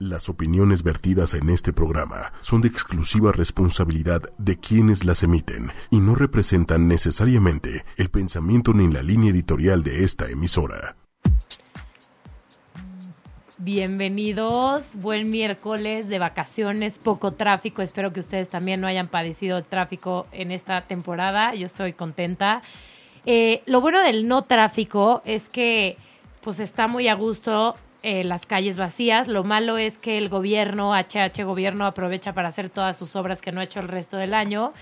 Las opiniones vertidas en este programa son de exclusiva responsabilidad de quienes las emiten y no representan necesariamente el pensamiento ni la línea editorial de esta emisora. Bienvenidos, buen miércoles de vacaciones, poco tráfico. Espero que ustedes también no hayan padecido el tráfico en esta temporada. Yo soy contenta. Eh, lo bueno del no tráfico es que pues está muy a gusto eh, las calles vacías. Lo malo es que el gobierno, HH gobierno, aprovecha para hacer todas sus obras que no ha hecho el resto del año.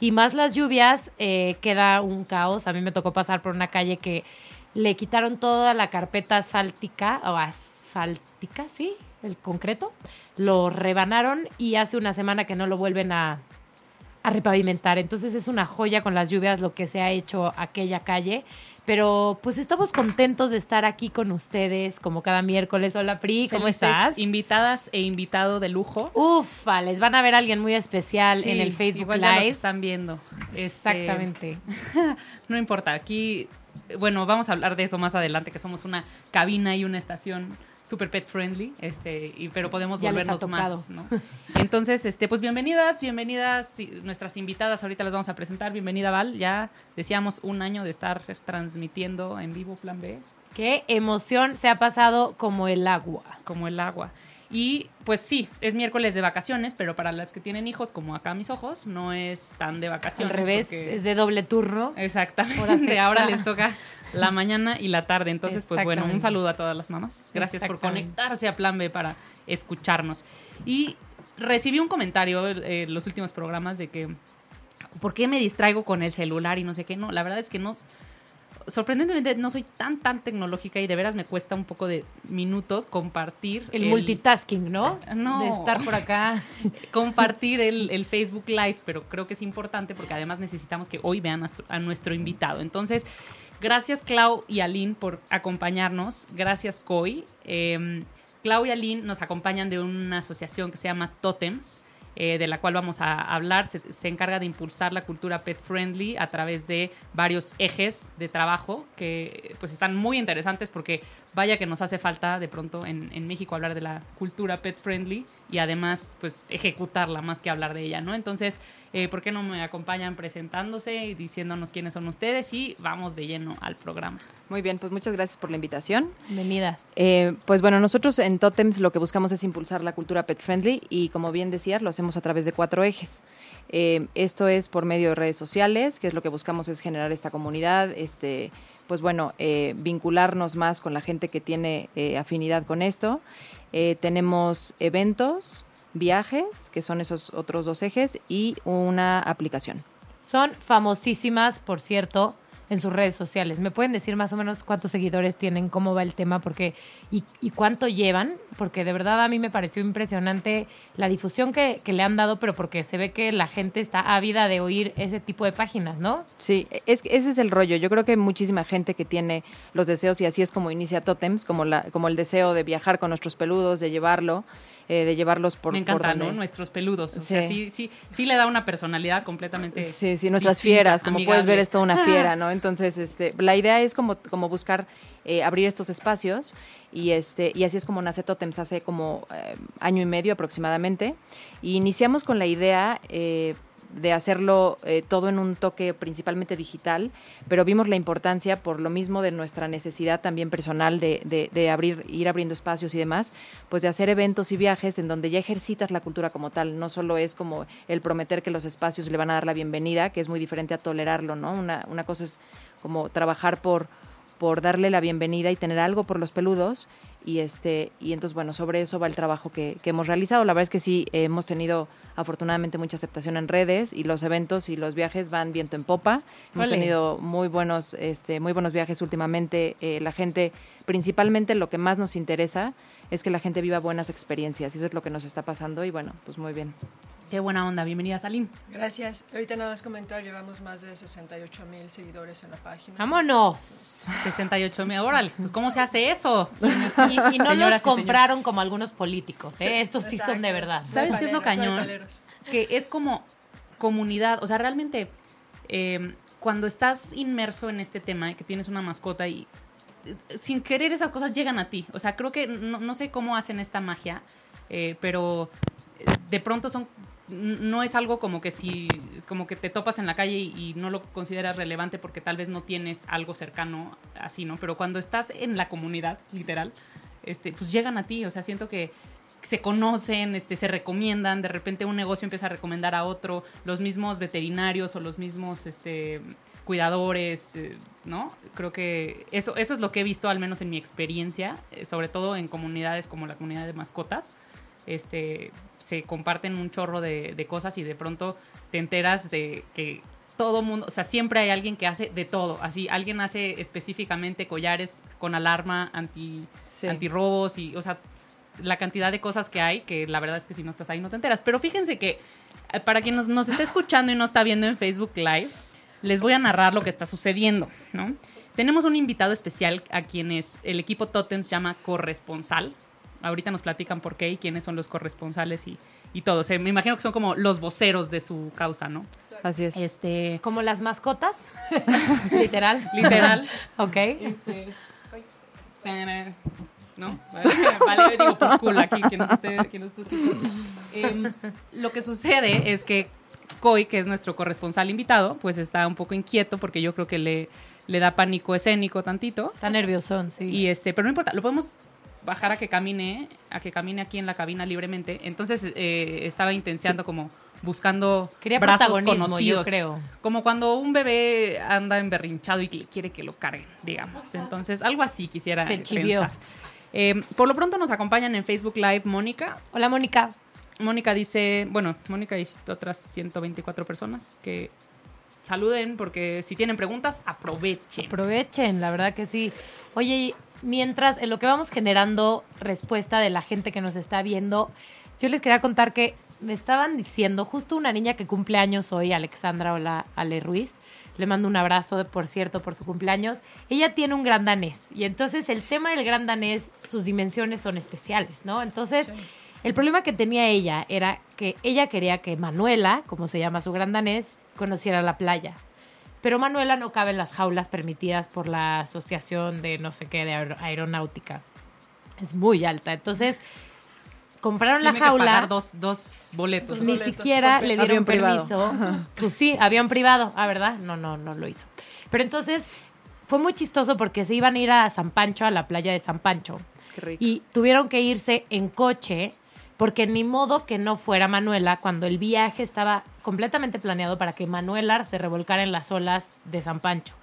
Y más las lluvias, eh, queda un caos. A mí me tocó pasar por una calle que le quitaron toda la carpeta asfáltica, o asfáltica, sí, el concreto. Lo rebanaron y hace una semana que no lo vuelven a, a repavimentar. Entonces es una joya con las lluvias lo que se ha hecho aquella calle. Pero pues estamos contentos de estar aquí con ustedes como cada miércoles. Hola Pri, ¿cómo Felices estás? Invitadas e invitado de lujo. Ufa, les van a ver a alguien muy especial Sí, en el Facebook igual ya los Live. están viendo. Este, Exactamente. no importa, aquí, bueno, vamos a hablar de eso más adelante, que somos una cabina y una estación super pet friendly, este, y, pero podemos Ya volvernos más, ¿no? Entonces, este, pues bienvenidas, bienvenidas, nuestras invitadas, ahorita las vamos a presentar. Bienvenida Val, ya decíamos un año de estar transmitiendo en vivo Plan B, Qué emoción se ha pasado como el agua. como el agua. Y pues sí, es miércoles de vacaciones, pero para las que tienen hijos, como acá mis ojos, no es tan de Al vacaciones. revés, porque- es de doble turno. Exactamente. Ahora les toca la mañana y la tarde. Entonces, pues bueno, un saludo a todas las mamás. Gracias por conectarse a Plan B para escucharnos. Y recibí un comentario eh, en los últimos programas de que, ¿por qué me distraigo con el celular y no sé qué? No, la verdad es que no. Sorprendentemente no soy tan, tan tecnológica y de veras me cuesta un poco de minutos compartir. El, multitasking, ¿no? No. De estar por acá. compartir el, el Facebook Live, pero creo que es importante porque además necesitamos que hoy vean a nuestro, a nuestro invitado. Entonces, gracias Clau y Aline por acompañarnos. Gracias Coy. Eh, Clau y Aline nos acompañan de una asociación que se llama Totems. Eh, de la cual vamos a hablar, se, se encarga de impulsar la cultura pet friendly a través de varios ejes de trabajo que pues están muy interesantes porque vaya que nos hace falta de pronto en, en México hablar de la cultura pet friendly y además pues ejecutarla más que hablar de ella, ¿no? Entonces, eh, ¿por qué no me acompañan presentándose y diciéndonos quiénes son ustedes? Y vamos de lleno al programa. Muy bien, pues muchas gracias por la invitación. Bienvenidas. Eh, pues bueno, nosotros en Totems lo que buscamos es impulsar la cultura pet friendly y como bien decías, lo hacemos a través de cuatro ejes. Eh, esto es por medio de redes sociales, que es lo que buscamos es generar esta comunidad, este, pues bueno, eh, vincularnos más con la gente que tiene eh, afinidad con esto. Eh, tenemos eventos, viajes, que son esos otros dos ejes, y una aplicación. Son famosísimas, por cierto, en sus redes sociales. ¿Me pueden decir más o menos cuántos seguidores tienen, cómo va el tema porque y, cuánto llevan? Porque de verdad a mí me pareció impresionante la difusión que, le han dado, pero porque se ve que la gente está ávida de oír ese tipo de páginas, ¿no? Sí, es, ese es el rollo. Yo creo que muchísima gente que tiene los deseos y así es como inicia Totems, como, la, como el deseo de viajar con nuestros peludos, de llevarlo, eh, de llevarlos por Me por encanta, donde- ¿no? Nuestros peludos. O sea, Sí. sí, sí, sí le da una personalidad completamente. Sí, sí, nuestras distinta, fieras, como puedes ver, es toda una fiera, ¿no? Entonces, este, la idea es como, como buscar eh, abrir estos espacios y, este, y así es como nace Totems hace como eh, año y medio aproximadamente. Y iniciamos con la idea eh, de hacerlo eh, todo en un toque principalmente digital, pero vimos la importancia por lo mismo de nuestra necesidad también personal de, de- de abrir, ir abriendo espacios y demás, pues de hacer eventos y viajes en donde ya ejercitas la cultura como tal, no solo es como el prometer que los espacios le van a dar la bienvenida, que es muy diferente a tolerarlo, ¿no? Una, una cosa es como trabajar por, por darle la bienvenida y tener algo por los peludos. Y este, y entonces bueno, sobre eso va el trabajo que, que hemos realizado. La verdad es que sí, hemos tenido afortunadamente mucha aceptación en redes y los eventos y los viajes van viento en popa. Hemos tenido muy buenos, este, muy buenos viajes últimamente. Eh, la gente, principalmente lo que más nos interesa es que la gente viva buenas experiencias. Y eso es lo que nos está pasando. Y bueno, pues muy bien. Qué buena onda. Bienvenida, Salim. Gracias. Ahorita nada más comentar, llevamos más de 68 mil seguidores en la página. ¡Vámonos! 68 mil. Órale, pues ¿cómo se hace eso? Y, y no Señoras los compraron como algunos políticos, ¿eh? Estos sí son de verdad. ¿Sabes qué es lo cañón? que es como comunidad, o sea, realmente eh, cuando estás inmerso en este tema que tienes una mascota y sin querer esas cosas llegan a ti, o sea, creo que no, no sé cómo hacen esta magia, eh, pero eh, de pronto son no es algo como que si como que te topas en la calle y, y no lo consideras relevante porque tal vez no tienes algo cercano así, ¿no? Pero cuando estás en la comunidad, literal, este, pues llegan a ti, o sea, siento que se conocen, este, se recomiendan, de repente un negocio empieza a recomendar a otro, los mismos veterinarios o los mismos este, cuidadores, eh, ¿no? Creo que eso, eso es lo que he visto, al menos en mi experiencia, eh, sobre todo en comunidades como la comunidad de mascotas. Este, se comparten un chorro de, de cosas y de pronto te enteras de que todo mundo, o sea, siempre hay alguien que hace de todo. Así, alguien hace específicamente collares con alarma anti, Sí. antirrobos y, o sea, la cantidad de cosas que hay, que la verdad es que si no estás ahí no te enteras. Pero fíjense que eh, para quien nos, nos está escuchando y no está viendo en Facebook Live, les voy a narrar lo que está sucediendo, ¿no? Tenemos un invitado especial a quienes el equipo Totems llama corresponsal. Ahorita nos platican por qué y quiénes son los corresponsales y, y todo. O sea, me imagino que son como los voceros de su causa, ¿no? Así es. Este, Como las mascotas, literal. literal. Ok. ¿No? Vale, digo por culo aquí, quien nos esté. Em, lo que sucede es que Coy, que es nuestro corresponsal invitado, pues está un poco inquieto porque yo creo que le, le da pánico escénico tantito. Está nerviosón, sí. Y este, pero no importa, lo podemos bajar a que camine, a que camine aquí en la cabina libremente. Entonces eh, estaba intensiando como buscando Quería brazos conocidos. yo creo. Como cuando un bebé anda emberrinchado y quiere que lo carguen, digamos. Entonces, algo así quisiera Se chivió. pensar. Eh, por lo pronto nos acompañan en Facebook Live Mónica. Hola, Mónica. Mónica dice, bueno, Mónica y otras 124 personas que saluden porque si tienen preguntas, aprovechen. Aprovechen, la verdad que sí. Oye, y mientras en lo que vamos generando respuesta de la gente que nos está viendo, yo les quería contar que me estaban diciendo, justo una niña que cumple años hoy, Alexandra Hola Ale Ruiz, le mando un abrazo, por cierto, por su cumpleaños. Ella tiene un gran danés y entonces el tema del gran danés, sus dimensiones son especiales, ¿no? Entonces, el problema que tenía ella era que ella quería que Manuela, como se llama su gran danés, conociera la playa. Pero Manuela no cabe en las jaulas permitidas por la Asociación de no sé qué de aer- aeronáutica. Es muy alta. Entonces, compraron la Tiene que jaula. pagar dos, dos boletos. Dos Ni boletos, siquiera le dieron privado. permiso. Pues sí, avión privado, ah, ¿verdad? No, no, no lo hizo. Pero entonces fue muy chistoso porque se iban a ir a San Pancho, a la playa de San Pancho. Qué rico. Y tuvieron que irse en coche porque ni modo que no fuera Manuela cuando el viaje estaba completamente planeado para que Manuela se revolcara en las olas de San Pancho.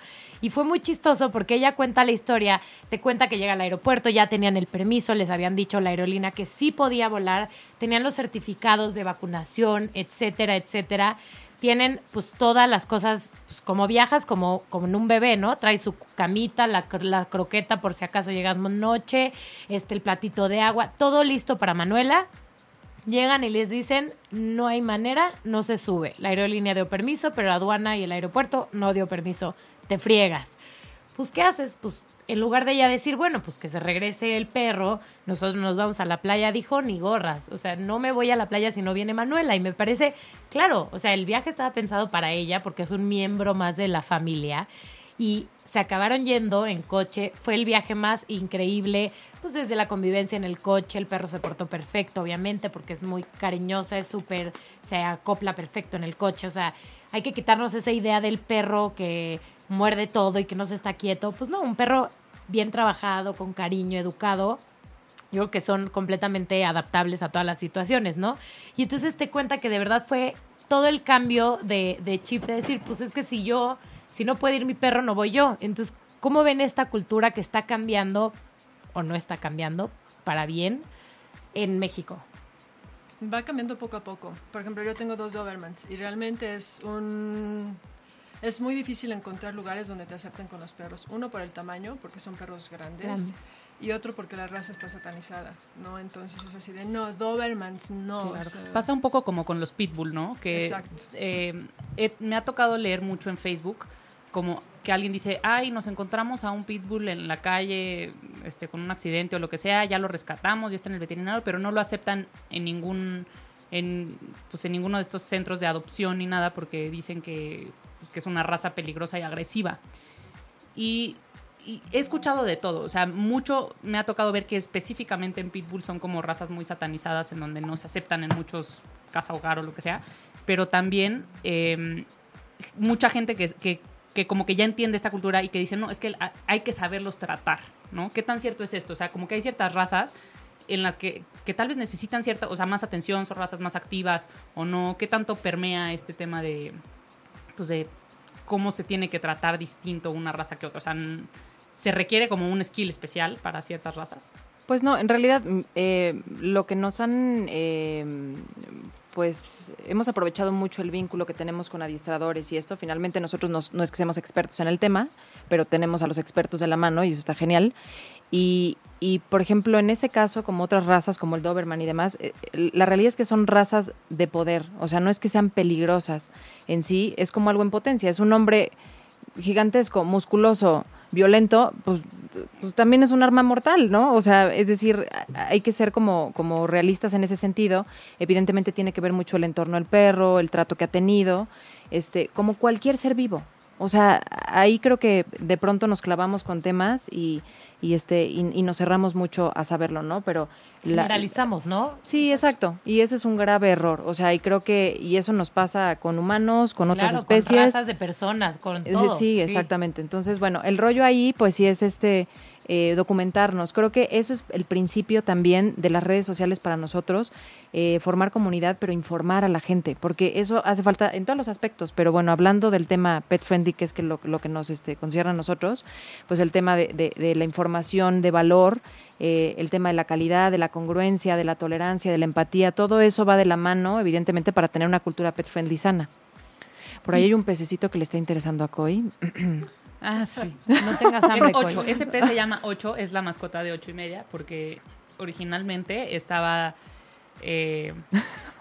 Y fue muy chistoso porque ella cuenta la historia, te cuenta que llega al aeropuerto, ya tenían el permiso, les habían dicho la aerolínea que sí podía volar, tenían los certificados de vacunación, etcétera, etcétera. Tienen pues todas las cosas, pues como viajas como, como en un bebé, ¿no? Trae su camita, la, la croqueta por si acaso llegas noche, este, el platito de agua, todo listo para Manuela. Llegan y les dicen, no hay manera, no se sube. La aerolínea dio permiso, pero aduana y el aeropuerto no dio permiso. Te friegas. Pues, ¿qué haces? Pues, en lugar de ella decir, bueno, pues que se regrese el perro, nosotros nos vamos a la playa, dijo, ni gorras. O sea, no me voy a la playa si no viene Manuela. Y me parece, claro, o sea, el viaje estaba pensado para ella porque es un miembro más de la familia. Y se acabaron yendo en coche. Fue el viaje más increíble. Pues desde la convivencia en el coche, el perro se portó perfecto, obviamente, porque es muy cariñosa, es súper, se acopla perfecto en el coche. O sea, hay que quitarnos esa idea del perro que muerde todo y que no se está quieto. Pues no, un perro bien trabajado, con cariño, educado, yo creo que son completamente adaptables a todas las situaciones, ¿no? Y entonces te cuenta que de verdad fue todo el cambio de, de chip de decir, pues es que si yo, si no puede ir mi perro, no voy yo. Entonces, ¿cómo ven esta cultura que está cambiando o no está cambiando para bien en México? Va cambiando poco a poco. Por ejemplo, yo tengo dos Dobermans y realmente es un... Es muy difícil encontrar lugares donde te acepten con los perros. Uno por el tamaño, porque son perros grandes, Grandes. y otro porque la raza está satanizada, ¿no? Entonces es así de, no, Dobermans, no. Claro. o sea, Pasa un poco como con los pitbull, ¿no? Que Exacto. eh, he- me ha tocado leer mucho en Facebook como que alguien dice, ay, nos encontramos a un pitbull en la calle este, con un accidente o lo que sea, ya lo rescatamos, ya está en el veterinario, pero no lo aceptan en ningún, en, pues en ninguno de estos centros de adopción ni nada porque dicen que, pues, que es una raza peligrosa y agresiva. Y, he escuchado de todo, o sea, mucho me ha tocado ver que específicamente en Pitbull son como razas muy satanizadas en donde no se aceptan en muchos casa hogar o lo que sea, pero también eh, mucha gente que, que, como que ya entiende esta cultura y que dice, no, es que hay que saberlos tratar, ¿no? ¿Qué tan cierto es esto? O sea, como que hay ciertas razas en las que, que tal vez necesitan cierta, o sea, más atención, son razas más activas o no, ¿qué tanto permea este tema de, pues de cómo se tiene que tratar distinto una raza que otra? O sea, ¿se requiere como un skill especial para ciertas razas? Pues no, en realidad mm, eh, lo que nos han, eh, pues hemos aprovechado mucho el vínculo que tenemos con adiestradores y esto. Finalmente nosotros nos, no es que seamos expertos en el tema, pero tenemos a los expertos de la mano y eso está genial. Y, y, por ejemplo, en ese caso, como otras razas, como el Doberman y demás, eh, la realidad es que son razas de poder. O sea, no es que sean peligrosas en sí, es como algo en potencia. Es un hombre gigantesco, musculoso, violento, pues, pues, también es un arma mortal, ¿no? O sea, es decir, hay que ser como, como realistas en ese sentido. Evidentemente tiene que ver mucho el entorno del perro, el trato que ha tenido, este, como cualquier ser vivo. O sea, ahí creo que de pronto nos clavamos con temas y, y este y, y, nos cerramos mucho a saberlo, ¿no? Pero generalizamos, ¿no? Sí, exacto. exacto. Y ese es un grave error. O sea, y creo que y eso nos pasa con humanos, con claro, otras especies, con razas de personas, con todo. Sí, sí, exactamente. Entonces, bueno, el rollo ahí, pues sí es este eh, documentarnos. Creo que eso es el principio también de las redes sociales para nosotros, eh, formar comunidad, pero informar a la gente, porque eso hace falta en todos los aspectos. Pero bueno, hablando del tema pet friendly, que es que lo, lo que nos este, concierne a nosotros, pues el tema de, de, de la información de valor, eh, el tema de la calidad, de la congruencia, de la tolerancia, de la empatía, todo eso va de la mano, evidentemente, para tener una cultura pet friendly sana. Por ahí hay un pececito que le está interesando a Coy. Ah, sí. No tengas hambre. Es 8. Ese pez se llama 8, es la mascota de 8 y media, porque originalmente estaba. Eh,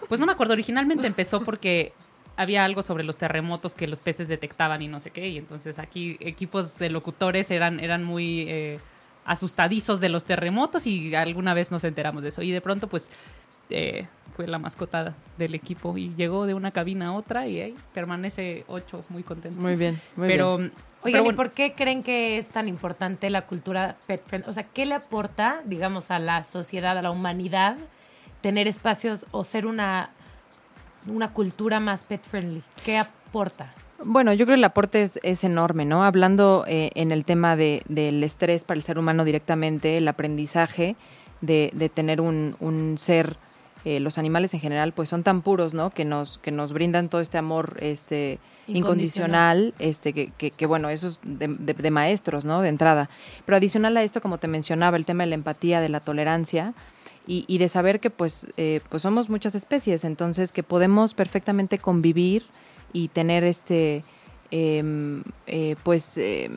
pues no me acuerdo, originalmente empezó porque había algo sobre los terremotos que los peces detectaban y no sé qué, y entonces aquí equipos de locutores eran, eran muy eh, asustadizos de los terremotos y alguna vez nos enteramos de eso. Y de pronto, pues. Eh, fue la mascota del equipo y llegó de una cabina a otra y ahí permanece ocho muy contento. Muy bien, muy pero, bien. Oigan, bueno. ¿y por qué creen que es tan importante la cultura pet friendly? O sea, ¿qué le aporta, digamos, a la sociedad, a la humanidad, tener espacios o ser una, una cultura más pet friendly? ¿Qué aporta? Bueno, yo creo que el aporte es, es enorme, ¿no? Hablando eh, en el tema de, del estrés para el ser humano directamente, el aprendizaje de, de tener un, un ser eh, los animales en general pues son tan puros, ¿no? Que nos, que nos brindan todo este amor este incondicional, este que, que, que, bueno, eso es de, de, de, maestros, ¿no? De entrada. Pero adicional a esto, como te mencionaba, el tema de la empatía, de la tolerancia y, y de saber que pues, eh, pues somos muchas especies, entonces que podemos perfectamente convivir y tener este... Eh, eh, pues eh,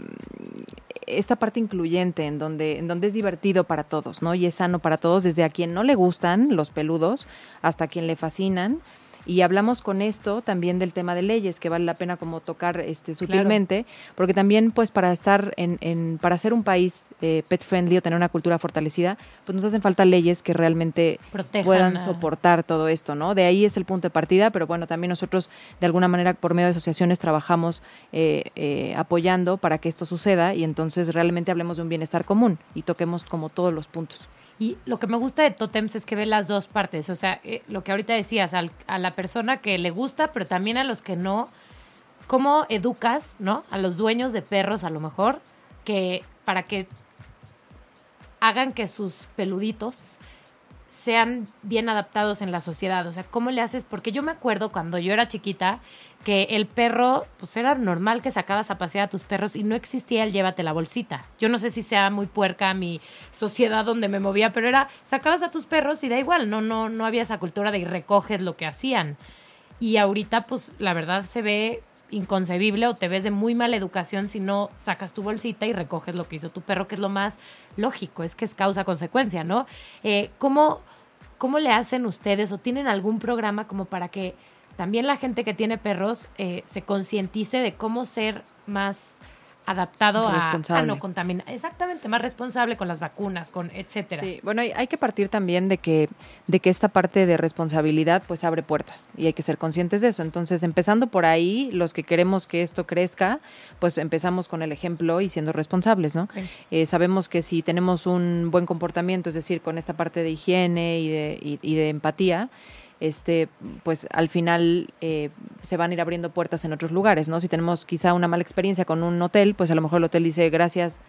esta parte incluyente en donde, en donde es divertido para todos, ¿no? Y es sano para todos, desde a quien no le gustan los peludos hasta a quien le fascinan. Y hablamos con esto también del tema de leyes, que vale la pena como tocar este sutilmente, claro. porque también pues para estar en, en para ser un país eh, pet friendly o tener una cultura fortalecida, pues nos hacen falta leyes que realmente Protejan puedan a... soportar todo esto, ¿no? De ahí es el punto de partida, pero bueno, también nosotros de alguna manera por medio de asociaciones trabajamos eh, eh, apoyando para que esto suceda y entonces realmente hablemos de un bienestar común y toquemos como todos los puntos. Y lo que me gusta de Totems es que ve las dos partes. O sea, eh, lo que ahorita decías, al, a la persona que le gusta, pero también a los que no. ¿Cómo educas, no? A los dueños de perros, a lo mejor, que para que hagan que sus peluditos sean bien adaptados en la sociedad. O sea, ¿cómo le haces? Porque yo me acuerdo cuando yo era chiquita que el perro, pues era normal que sacabas a pasear a tus perros y no existía el llévate la bolsita. Yo no sé si sea muy puerca mi sociedad donde me movía, pero era, sacabas a tus perros y da igual, no, no, no había esa cultura de recoges lo que hacían. Y ahorita, pues, la verdad se ve inconcebible o te ves de muy mala educación si no sacas tu bolsita y recoges lo que hizo tu perro, que es lo más lógico, es que es causa-consecuencia, ¿no? Eh, ¿cómo, ¿Cómo le hacen ustedes o tienen algún programa como para que también la gente que tiene perros eh, se concientice de cómo ser más adaptado a, no contaminar. Exactamente, más responsable con las vacunas, con etcétera. Sí, bueno, hay, hay que partir también de que, de que esta parte de responsabilidad pues abre puertas y hay que ser conscientes de eso. Entonces, empezando por ahí, los que queremos que esto crezca, pues empezamos con el ejemplo y siendo responsables, ¿no? Eh, sabemos que si tenemos un buen comportamiento, es decir, con esta parte de higiene y de, y, y de empatía, este, pues al final eh, se van a ir abriendo puertas en otros lugares, ¿no? Si tenemos quizá una mala experiencia con un hotel, pues a lo mejor el hotel dice gracias,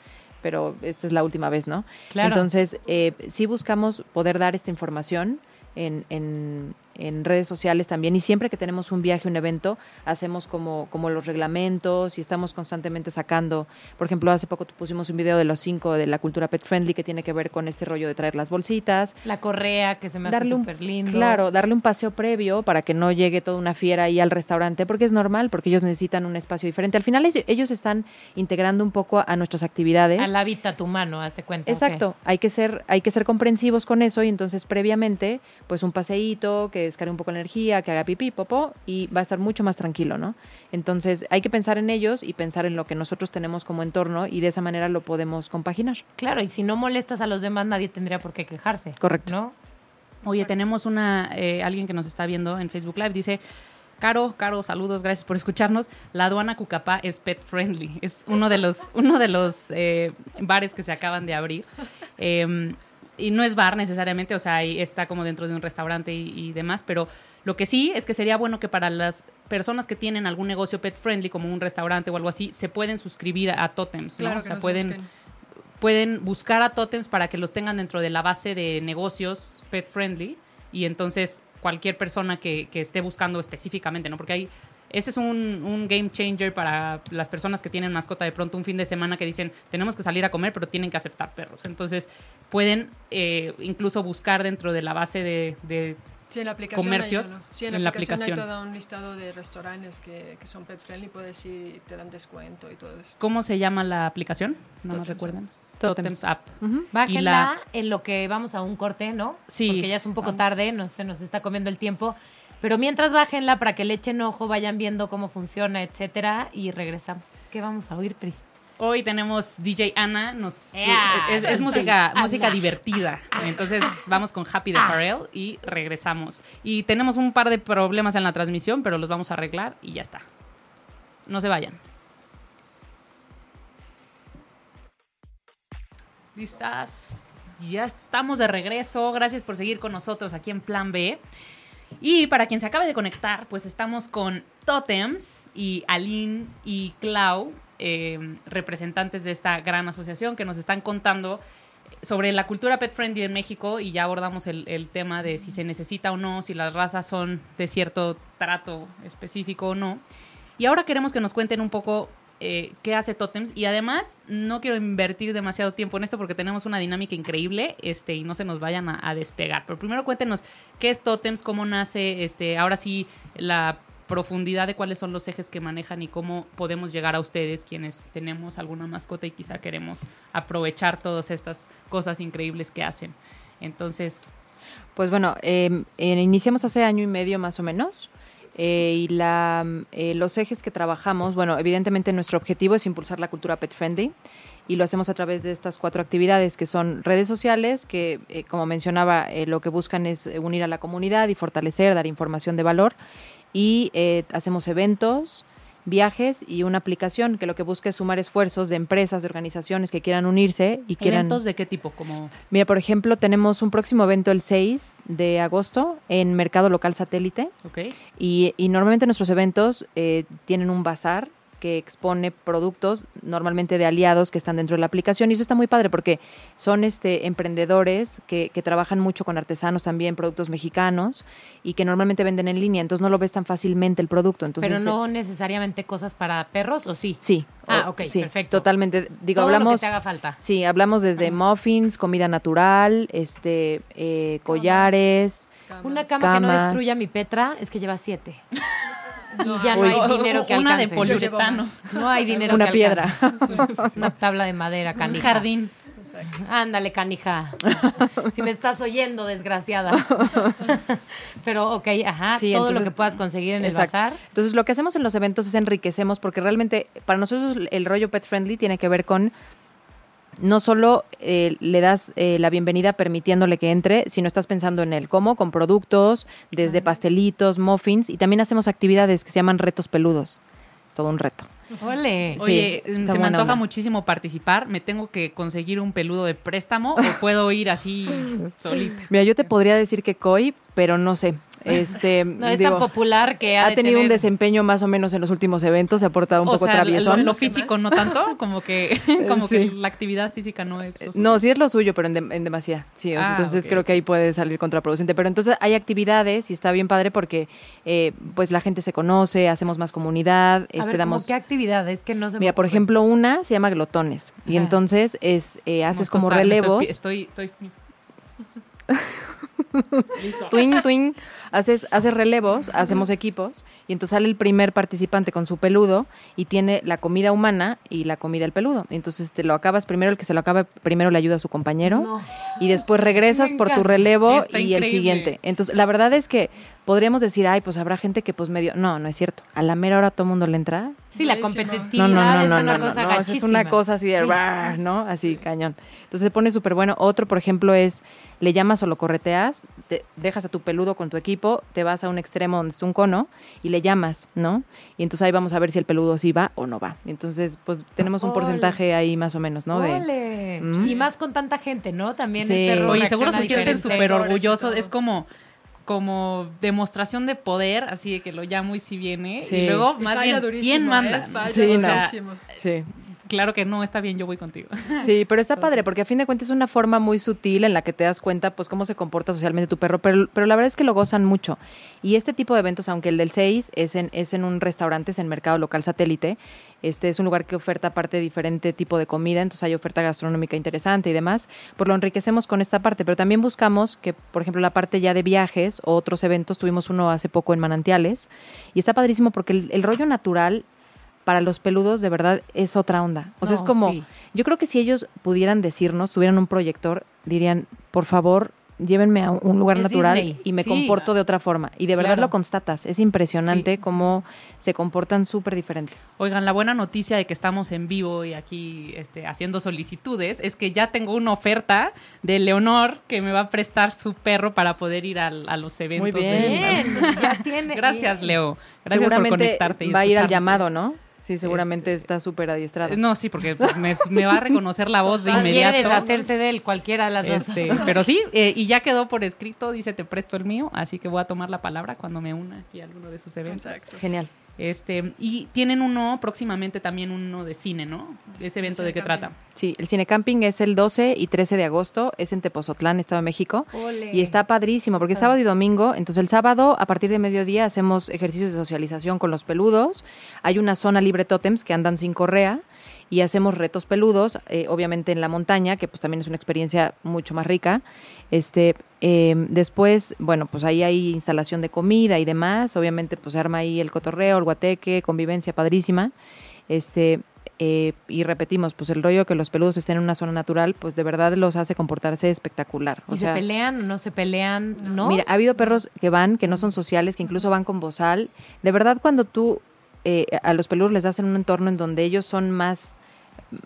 pero esta es la última vez, ¿no? Claro. Entonces, eh, sí buscamos poder dar esta información en, en- en redes sociales también y siempre que tenemos un viaje, un evento, hacemos como, como los reglamentos y estamos constantemente sacando, por ejemplo, hace poco pusimos un video de los cinco de la cultura pet friendly que tiene que ver con este rollo de traer las bolsitas, La correa, que se me hace darle un, súper lindo. claro, darle un paseo previo para que no llegue toda una fiera ahí al restaurante, porque es normal, porque ellos necesitan un espacio diferente. Al final ellos están integrando un poco a, a nuestras actividades. Al hábitat humano, hazte cuenta. Exacto, hay que ser, hay que ser comprensivos con eso y entonces previamente, pues un paseíto que descargue un poco la energía, que haga pipí, popó y va a estar mucho más tranquilo, ¿no? Entonces hay que pensar en ellos y pensar en lo que nosotros tenemos como entorno y de esa manera lo podemos compaginar. Claro, y si no molestas a los demás, nadie tendría por qué quejarse. Correcto. ¿No? Oye, tenemos una eh, alguien que nos está viendo en Facebook Live dice Caro, Caro, saludos, gracias por escucharnos. La aduana Cucapá es pet friendly. Es uno de los, uno de los eh, bares que se acaban de abrir. Eh, y no es bar necesariamente, o sea, ahí está como dentro de un restaurante y, y demás, pero lo que sí es que sería bueno que para las personas que tienen algún negocio pet friendly, como un restaurante o algo así, se pueden suscribir a, a Totems, ¿no? Claro o sea, pueden, busquen. pueden buscar a Totems para que los tengan dentro de la base de negocios pet friendly y entonces cualquier persona que, que esté buscando específicamente, ¿no? Porque hay, ese es un, un game changer para las personas que tienen mascota de pronto un fin de semana que dicen, tenemos que salir a comer, pero tienen que aceptar perros. Entonces pueden eh, incluso buscar dentro de la base de, de Sí, en la aplicación comercios hay uno. Sí, en la, en la aplicación, aplicación. hay todo un listado de restaurantes que, que son pet friendly, puedes ir y te dan descuento y todo eso. ¿Cómo se llama la aplicación? ¿No nos recuerdan? Totems. Totems App. Bájenla Y la- en lo que vamos a un corte, ¿no? Sí. Porque ya es un poco tarde, no se nos está comiendo el tiempo. Pero mientras bájenla para que le echen ojo, vayan viendo cómo funciona, etcétera, y regresamos. ¿Qué vamos a oír, Pri? Hoy tenemos DJ Ana, nos, es, es música, Ana. música divertida. Entonces vamos con Happy de Pharrell y regresamos. Y tenemos un par de problemas en la transmisión, pero los vamos a arreglar y ya está. No se vayan. ¿Listas? Ya estamos de regreso. Gracias por seguir con nosotros aquí en Plan B. Y para quien se acabe de conectar, pues estamos con Totems y Aline y Clau, eh, representantes de esta gran asociación que nos están contando sobre la cultura pet friendly en México y ya abordamos el tema de si se necesita o no, si las razas son de cierto trato específico o no. Y ahora queremos que nos cuenten un poco eh, qué hace Totems y además no quiero invertir demasiado tiempo en esto porque tenemos una dinámica increíble este, y no se nos vayan a, despegar. Pero primero cuéntenos qué es Totems, cómo nace, este, ahora sí la profundidad de cuáles son los ejes que manejan y cómo podemos llegar a ustedes quienes tenemos alguna mascota y quizá queremos aprovechar todas estas cosas increíbles que hacen. Entonces, Pues bueno, eh, iniciamos hace año y medio más o menos. Eh, y la, eh, los ejes que trabajamos, bueno, evidentemente nuestro objetivo es impulsar la cultura pet friendly y lo hacemos a través de estas cuatro actividades que son redes sociales, que eh, como mencionaba, eh, lo que buscan es unir a la comunidad y fortalecer, dar información de valor y hacemos eventos, viajes y una aplicación que lo que busca es sumar esfuerzos de empresas, de organizaciones que quieran unirse y quieran... ¿eventos de qué tipo? Como Mira, por ejemplo, tenemos un próximo evento el 6 de agosto en Mercado Local Satélite ¿ok? y, y normalmente nuestros eventos eh, tienen un bazar que expone productos normalmente de aliados que están dentro de la aplicación y eso está muy padre porque son este emprendedores que, que trabajan mucho con artesanos también, productos mexicanos y que normalmente venden en línea, entonces no lo ves tan fácilmente el producto. Entonces, Pero no necesariamente cosas para perros, ¿o sí? Sí. Ah, ok, sí, perfecto. Totalmente. Digo, Todo lo que hablamos... te haga falta. Sí, hablamos desde muffins, comida natural, este, eh, collares. Camas. Una cama que no destruya mi Petra es que lleva siete. Y ya no hay dinero que Una de alcance. Yo llevo poliuretano. No hay dinero Una que piedra. alcance. Una tabla de madera, Un canija. jardín. Ándale, canija. si me estás oyendo, desgraciada. Pero, ok, ajá, Sí, todo lo que puedas conseguir en Exacto. el bazar. Entonces, lo que hacemos en los eventos es enriquecemos, porque realmente para nosotros el rollo pet friendly tiene que ver con no solo eh, le das eh, la bienvenida permitiéndole que entre, sino estás pensando en él, cómo, con productos, desde pastelitos, muffins, y también hacemos actividades que se llaman retos peludos. Es todo un reto. Ole. Sí, Oye, se me antoja onda. muchísimo participar. ¿Me tengo que conseguir un peludo de préstamo o puedo ir así solita? Mira, yo te podría decir que COI, pero no sé. Este, No es digo, tan popular que ha, ha de tenido un desempeño más o menos en los últimos eventos, se ha portado un o poco sea, lo, traviesón. lo físico no tanto, como que, como Sí. que la actividad física no es. lo suyo. No, sí es lo suyo, pero en, dem- en demasía. Sí, Ah, entonces creo que ahí puede salir contraproducente. Pero entonces hay actividades y está bien padre porque eh, pues la gente se conoce, hacemos más comunidad, A este, ver, ¿cómo damos... ¿qué actividades? Que no se Mira, por ejemplo, una se llama glotones y entonces es eh, haces como estoy- relevos, Estoy, estoy, twing, twing, haces, haces relevos, hacemos equipos y entonces sale el primer participante con su peludo y tiene la comida humana y la comida del peludo. Entonces te lo acabas primero, el que se lo acaba primero le ayuda a su compañero No. y después regresas por tu relevo Está y el siguiente. Entonces, la verdad es que podríamos decir, ay, pues habrá gente que pues medio... No, no es cierto. A la mera hora todo el mundo le entra. Sí, la competitividad No, no, no, es una no, cosa esa es gachísima. una cosa así de, Sí. "Rar", ¿no? Así, cañón. Entonces se pone súper bueno. Otro, por ejemplo, es, le llamas o lo correteas, te dejas a tu peludo con tu equipo, te vas a un extremo donde está un cono y le llamas, ¿no? Y entonces ahí vamos a ver si el peludo sí va o no va. Entonces, pues tenemos un Ole. porcentaje ahí más o menos, ¿no? De, Ole. Mm. Y más con tanta gente, ¿no? También Sí. el perro Oye, seguro se sienten súper orgullosos. Es como, como demostración de poder, así de que lo llamo y si viene. Sí. Y luego, más falla bien, durísimo, ¿quién ¿eh? manda? Falla Sí, no. sí. Claro que no, está bien, yo voy contigo. Sí, pero está padre porque a fin de cuentas es una forma muy sutil en la que te das cuenta pues cómo se comporta socialmente tu perro, pero, pero la verdad es que lo gozan mucho. Y este tipo de eventos, aunque el del 6 es en, es en un restaurante, es en mercado local satélite, este es un lugar que oferta aparte diferente tipo de comida, entonces hay oferta gastronómica interesante y demás, pues lo enriquecemos con esta parte, pero también buscamos que, por ejemplo, la parte ya de viajes o otros eventos, tuvimos uno hace poco en Manantiales, y está padrísimo porque el, el rollo natural para los peludos de verdad es otra onda. O sea, es como, sí. yo creo que si ellos pudieran decirnos, tuvieran un proyector, dirían, por favor, llévenme a un lugar Es natural Disney, y me sí. comporto de otra forma. Y de verdad Claro. lo constatas. Es impresionante Sí. cómo se comportan súper diferente. Oigan, la buena noticia de que estamos en vivo y aquí este, haciendo solicitudes es que ya tengo una oferta de Leonor que me va a prestar su perro para poder ir al- a, los eventos. de- bien. Bien, ya tiene. Gracias. Leo. Gracias por conectarte. y va a ir al escucharnos. llamado, ¿no? Sí, seguramente Este, está súper adiestrado. No, sí, porque me, me va a reconocer la voz de Ah, Quiere inmediato. deshacerse de él, cualquiera de las dos. Este, pero sí, eh, y ya quedó por escrito, dice te presto el mío, así que voy a tomar la palabra cuando me una aquí a alguno de sus eventos. Exacto. Genial. Este, y tienen uno próximamente también uno de cine, ¿no? ¿Ese evento de qué trata? Sí, el Cine Camping es el 12 y 13 de agosto, es en Tepozotlán, Estado de México. Ole. Y está padrísimo, porque es sábado y domingo. Entonces, el sábado, a partir de mediodía, hacemos ejercicios de socialización con los peludos. Hay una zona libre tótems que andan sin correa. Y hacemos retos peludos, eh, obviamente en la montaña, que pues también es una experiencia mucho más rica. Este, eh, después, bueno, pues ahí hay instalación de comida y demás. Obviamente, pues se arma ahí el cotorreo, el guateque, convivencia padrísima. Este, eh, y repetimos, pues el rollo que los peludos estén en una zona natural, pues de verdad los hace comportarse espectacular. ¿Y se pelean o no se pelean? ¿No? Mira, ha habido perros que van, que no son sociales, que incluso van con bozal. De verdad, cuando tú eh, a los peludos les das en un entorno en donde ellos son más,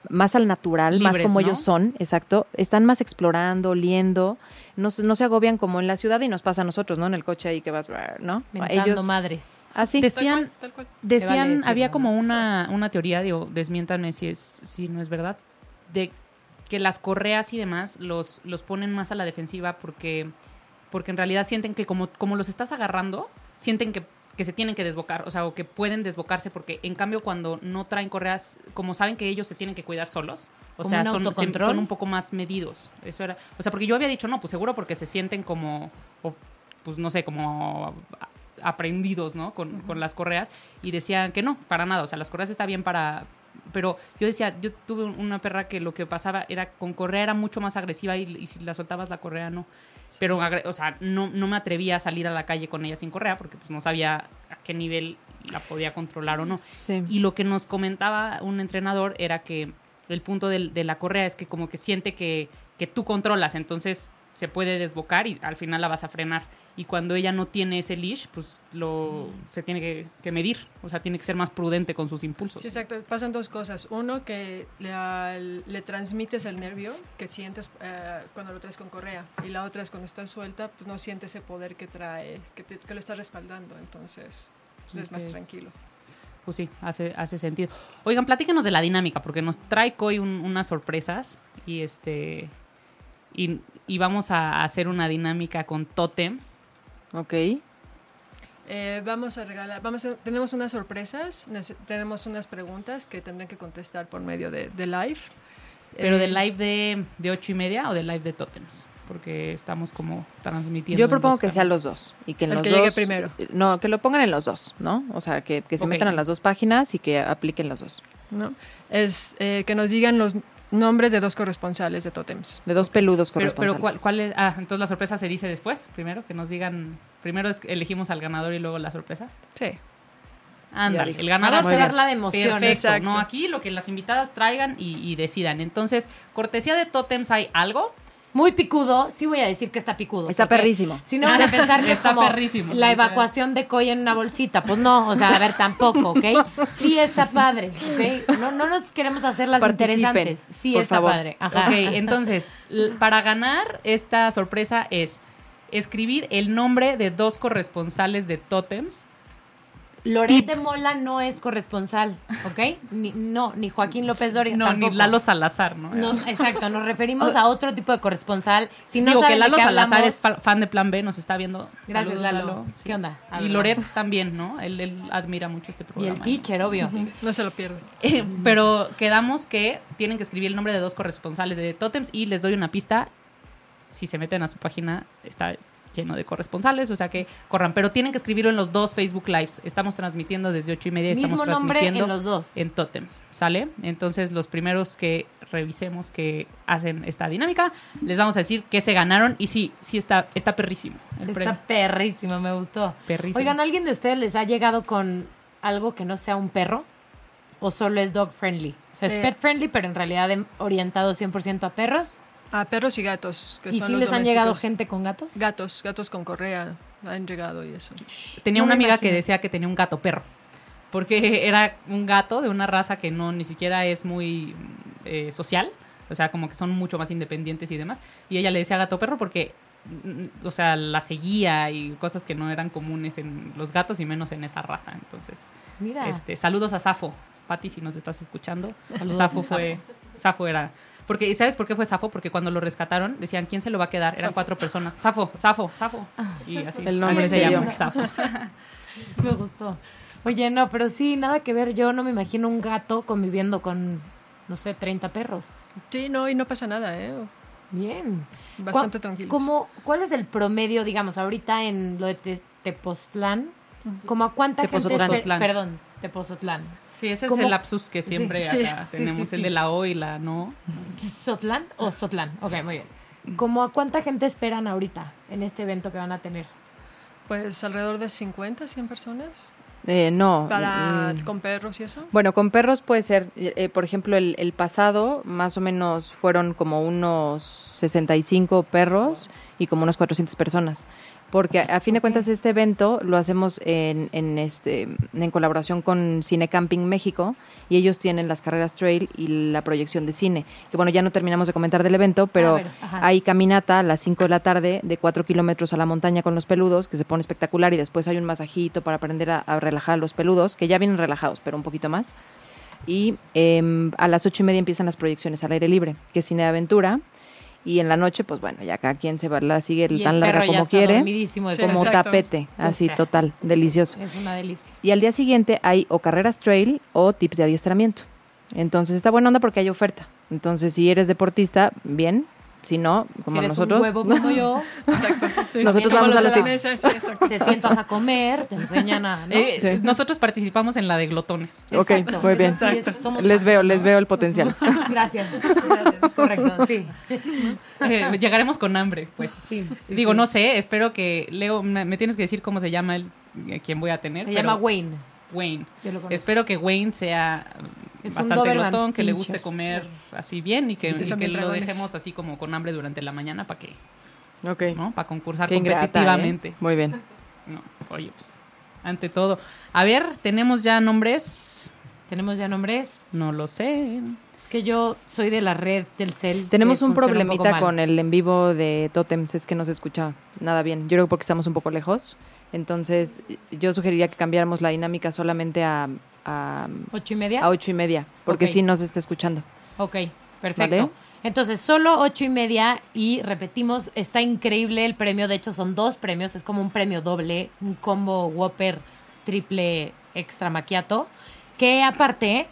más al natural, más como ¿no? ellos son, exacto, están más explorando, oliendo, no, se- no se agobian como en la ciudad y nos pasa a nosotros, ¿no? En el coche ahí que vas, ¿no? Mentando ellos, madres. así. Tal Decían- cual, tal cual. Decían, vale había como una, una teoría, digo, desmiéntanme si es, si no es verdad, de que las correas y demás los, los ponen más a la defensiva porque, porque en realidad sienten que como, como los estás agarrando, sienten que, que se tienen que desbocar, o sea, o que pueden desbocarse, porque en cambio cuando no traen correas, como saben que ellos se tienen que cuidar solos, o Como sea, son, se- autocontrol. son un poco más medidos. Eso era, o sea, porque yo había dicho, no, pues seguro porque se sienten como, o, pues no sé, como aprendidos, ¿no? Con, con las correas. Y decían que no, para nada. O sea, las correas está bien para. Pero yo decía, yo tuve una perra que lo que pasaba era con correa era mucho más agresiva y, y si la soltabas la correa no. Pero, o sea, no, no me atrevía a salir a la calle con ella sin correa porque pues no sabía a qué nivel la podía controlar o no. Sí. Y lo que nos comentaba un entrenador era que el punto del- de, la correa es que como que siente que, que tú controlas, entonces se puede desbocar y al final la vas a frenar. Y cuando ella no tiene ese leash, pues lo se tiene que, que medir, o sea, tiene que ser más prudente con sus impulsos. Sí, exacto. Pasan dos cosas. Uno, que le, le transmites el nervio que sientes eh, cuando lo traes con correa. Y la otra es cuando estás suelta, pues no sientes ese poder que trae, que, te- que lo está respaldando. Entonces, pues, es más tranquilo. Pues sí, hace, hace sentido. Oigan, platíquenos de la dinámica, porque nos trae Coy un- unas sorpresas y este y, y vamos a hacer una dinámica con tótems. Ok. Eh, vamos a regalar, vamos a- tenemos unas sorpresas, tenemos unas preguntas que tendrán que contestar por medio de, de live. Pero Eh, del live de, de ocho y media o del live de tótems, porque estamos como transmitiendo. Yo propongo que sean los dos. Y que en El los que dos, llegue primero. No, que lo pongan en los dos, ¿no? O sea, que, que se metan a las dos páginas y que apliquen los dos. ¿no? Es eh, que nos digan los nombres de dos corresponsales de Totems. De dos peludos Pero, corresponsales. pero ¿cuál, cuál es? Ah, entonces la sorpresa se dice después, primero, que nos digan. Primero es- elegimos al ganador y luego la sorpresa. Sí. Ándale, el ganador Vamos a será darla de emoción. Perfecto, Exacto. no aquí lo que las invitadas traigan y, y decidan. Entonces, cortesía de Totems hay algo. Muy picudo, sí voy a decir que está picudo. Está perrísimo. Si no van a pensar que Está es como perrísimo, la evacuación de Coy en una bolsita. Pues no, o sea, a ver, tampoco, ¿ok? Sí está padre, ¿ok? No, no nos queremos hacer las Participen, interesantes. Sí por está favor. padre. Ajá. Ok, entonces, para ganar esta sorpresa es escribir el nombre de dos corresponsales de Totems. Loret de Mola no es corresponsal, ¿ok? Ni, no, ni Joaquín López Dóriga No, tampoco. ni Lalo Salazar, ¿no? No, exacto, nos referimos a otro tipo de corresponsal. Si no Digo que Lalo Salazar hablamos- es fa- fan de Plan B, nos está viendo. Gracias, Saludos, Lalo. ¿Qué onda? Y Loret también, ¿no? Él, él admira mucho este Y programa. el teacher, obvio. No se lo pierdan. Eh, Pero quedamos que tienen que escribir el nombre de dos corresponsales de Totems y les doy una pista. Si se meten a su página, está lleno de corresponsales, o sea que corran. Pero tienen que escribirlo en los dos Facebook Lives. Estamos transmitiendo desde ocho y media. Mismo estamos nombre transmitiendo en los dos. en Totems, ¿sale? Entonces, los primeros que revisemos que hacen esta dinámica, les vamos a decir que se ganaron. Y sí, sí está, está perrísimo. El Está premio. perrísimo, me gustó. Perrísimo. Oigan, ¿alguien de ustedes les ha llegado con algo que no sea un perro? ¿O solo es dog friendly? O sea, es Eh, pet friendly, pero en realidad em- orientado 100% a perros. A perros y gatos, que ¿Y son si los les han llegado gente con gatos? Gatos, gatos con correa han llegado y eso. Tenía No una amiga que imagino. decía que tenía un gato perro. Porque era un gato de una raza que no ni siquiera es muy eh, social. O sea, como que son mucho más independientes y demás. Y ella le decía gato perro porque, mm, o sea, la seguía y cosas que no eran comunes en los gatos y menos en esa raza. Entonces, Mira. este, saludos a Safo. Pati, si nos estás escuchando. Saludos Safo a fue. Safo era. Porque, ¿y ¿sabes por qué fue Safo? Porque cuando lo rescataron, decían, ¿quién se lo va a quedar? Eran cuatro personas. Safo, Safo, Safo. Y así, El nombre así se llama, Safo. Me gustó. Oye, no, pero sí, nada que ver. Yo no me imagino un gato conviviendo con, no sé, 30 perros. Sí, no, y no pasa nada, ¿eh? Bien. Bastante ¿Cuá- tranquilos. ¿cómo- ¿Cuál es el promedio, digamos, ahorita en lo de Te- Tepoztlán? ¿Cómo a cuánta Tepozotlán. gente... Perdón, Tepozotlán. Sí, ese es el lapsus que siempre Sí, acá sí, tenemos, sí, el sí. de la O y la no. ¿Sotlán o Sotlán? Ok, muy bien. ¿Cómo a cuánta gente esperan ahorita en este evento que van a tener? Pues alrededor de 50, 100 personas. Eh, no. Para, mm, con perros y eso. Bueno, con perros puede ser, eh, eh, por ejemplo, el, el pasado más o menos fueron como unos 65 perros y como unas 400 personas. Porque a, a fin de cuentas este evento lo hacemos en, en, este, en colaboración con Cine Camping México y ellos tienen las carreras trail y la proyección de cine. Que bueno, ya no terminamos de comentar del evento, pero ver, ajá. hay caminata a las 5 de la tarde de 4 kilómetros a la montaña con los peludos, que se pone espectacular y después hay un masajito para aprender a, a relajar a los peludos, que ya vienen relajados, pero un poquito más. Y em, a las ocho y media empiezan las proyecciones al aire libre, que es cine de aventura. Y en la noche, pues bueno, ya cada quien se va, la sigue Y el tan larga como quiere, como exacto. tapete, así sea. total, delicioso. Es una delicia. Y al día siguiente hay o carreras trail o tips de adiestramiento. Entonces está buena onda porque hay oferta. Entonces, si eres deportista, bien. Si no, como si eres nosotros, un huevo como yo, Exacto. Sí, Nosotros Como vamos a los tips. mesa, sí, exacto. te sientas a comer, te enseñan a... ¿no? Eh, Sí. Nosotros participamos en la de glotones. Ok, Exacto. muy bien. Es- somos les veo, ¿no? les veo el potencial. Gracias. Gracias, correcto, sí. Eh, llegaremos con hambre, pues. sí, sí, Digo, sí. no sé, espero que, Leo, me, tienes que decir cómo se llama el, eh, quién voy a tener. Se pero- llama Wayne. Wayne. Yo lo conozco. Espero que Wayne sea Es bastante glotón, que le guste comer así bien y que, Y lo dejemos así como con hambre durante la mañana para que, Ok. ¿no? Para concursar Qué ingrata, ¿eh? competitivamente. Muy bien. No, oye, pues, ante todo. A ver, tenemos ya nombres. ¿Tenemos ya nombres? No lo sé. Es que yo soy de la red del CEL. Tenemos un problemita con el en vivo de Totems, es que no se escucha nada bien. Yo creo que porque estamos un poco lejos. Entonces, yo sugeriría que cambiáramos la dinámica solamente a, a, ¿Ocho y media? a ocho y media, porque Ok. sí no se está escuchando. Ok, perfecto. ¿Vale? Entonces, solo ocho y media y repetimos, está increíble el premio. De hecho, son dos premios, es como un premio doble, un combo Whopper triple extra maquiato. Que aparte,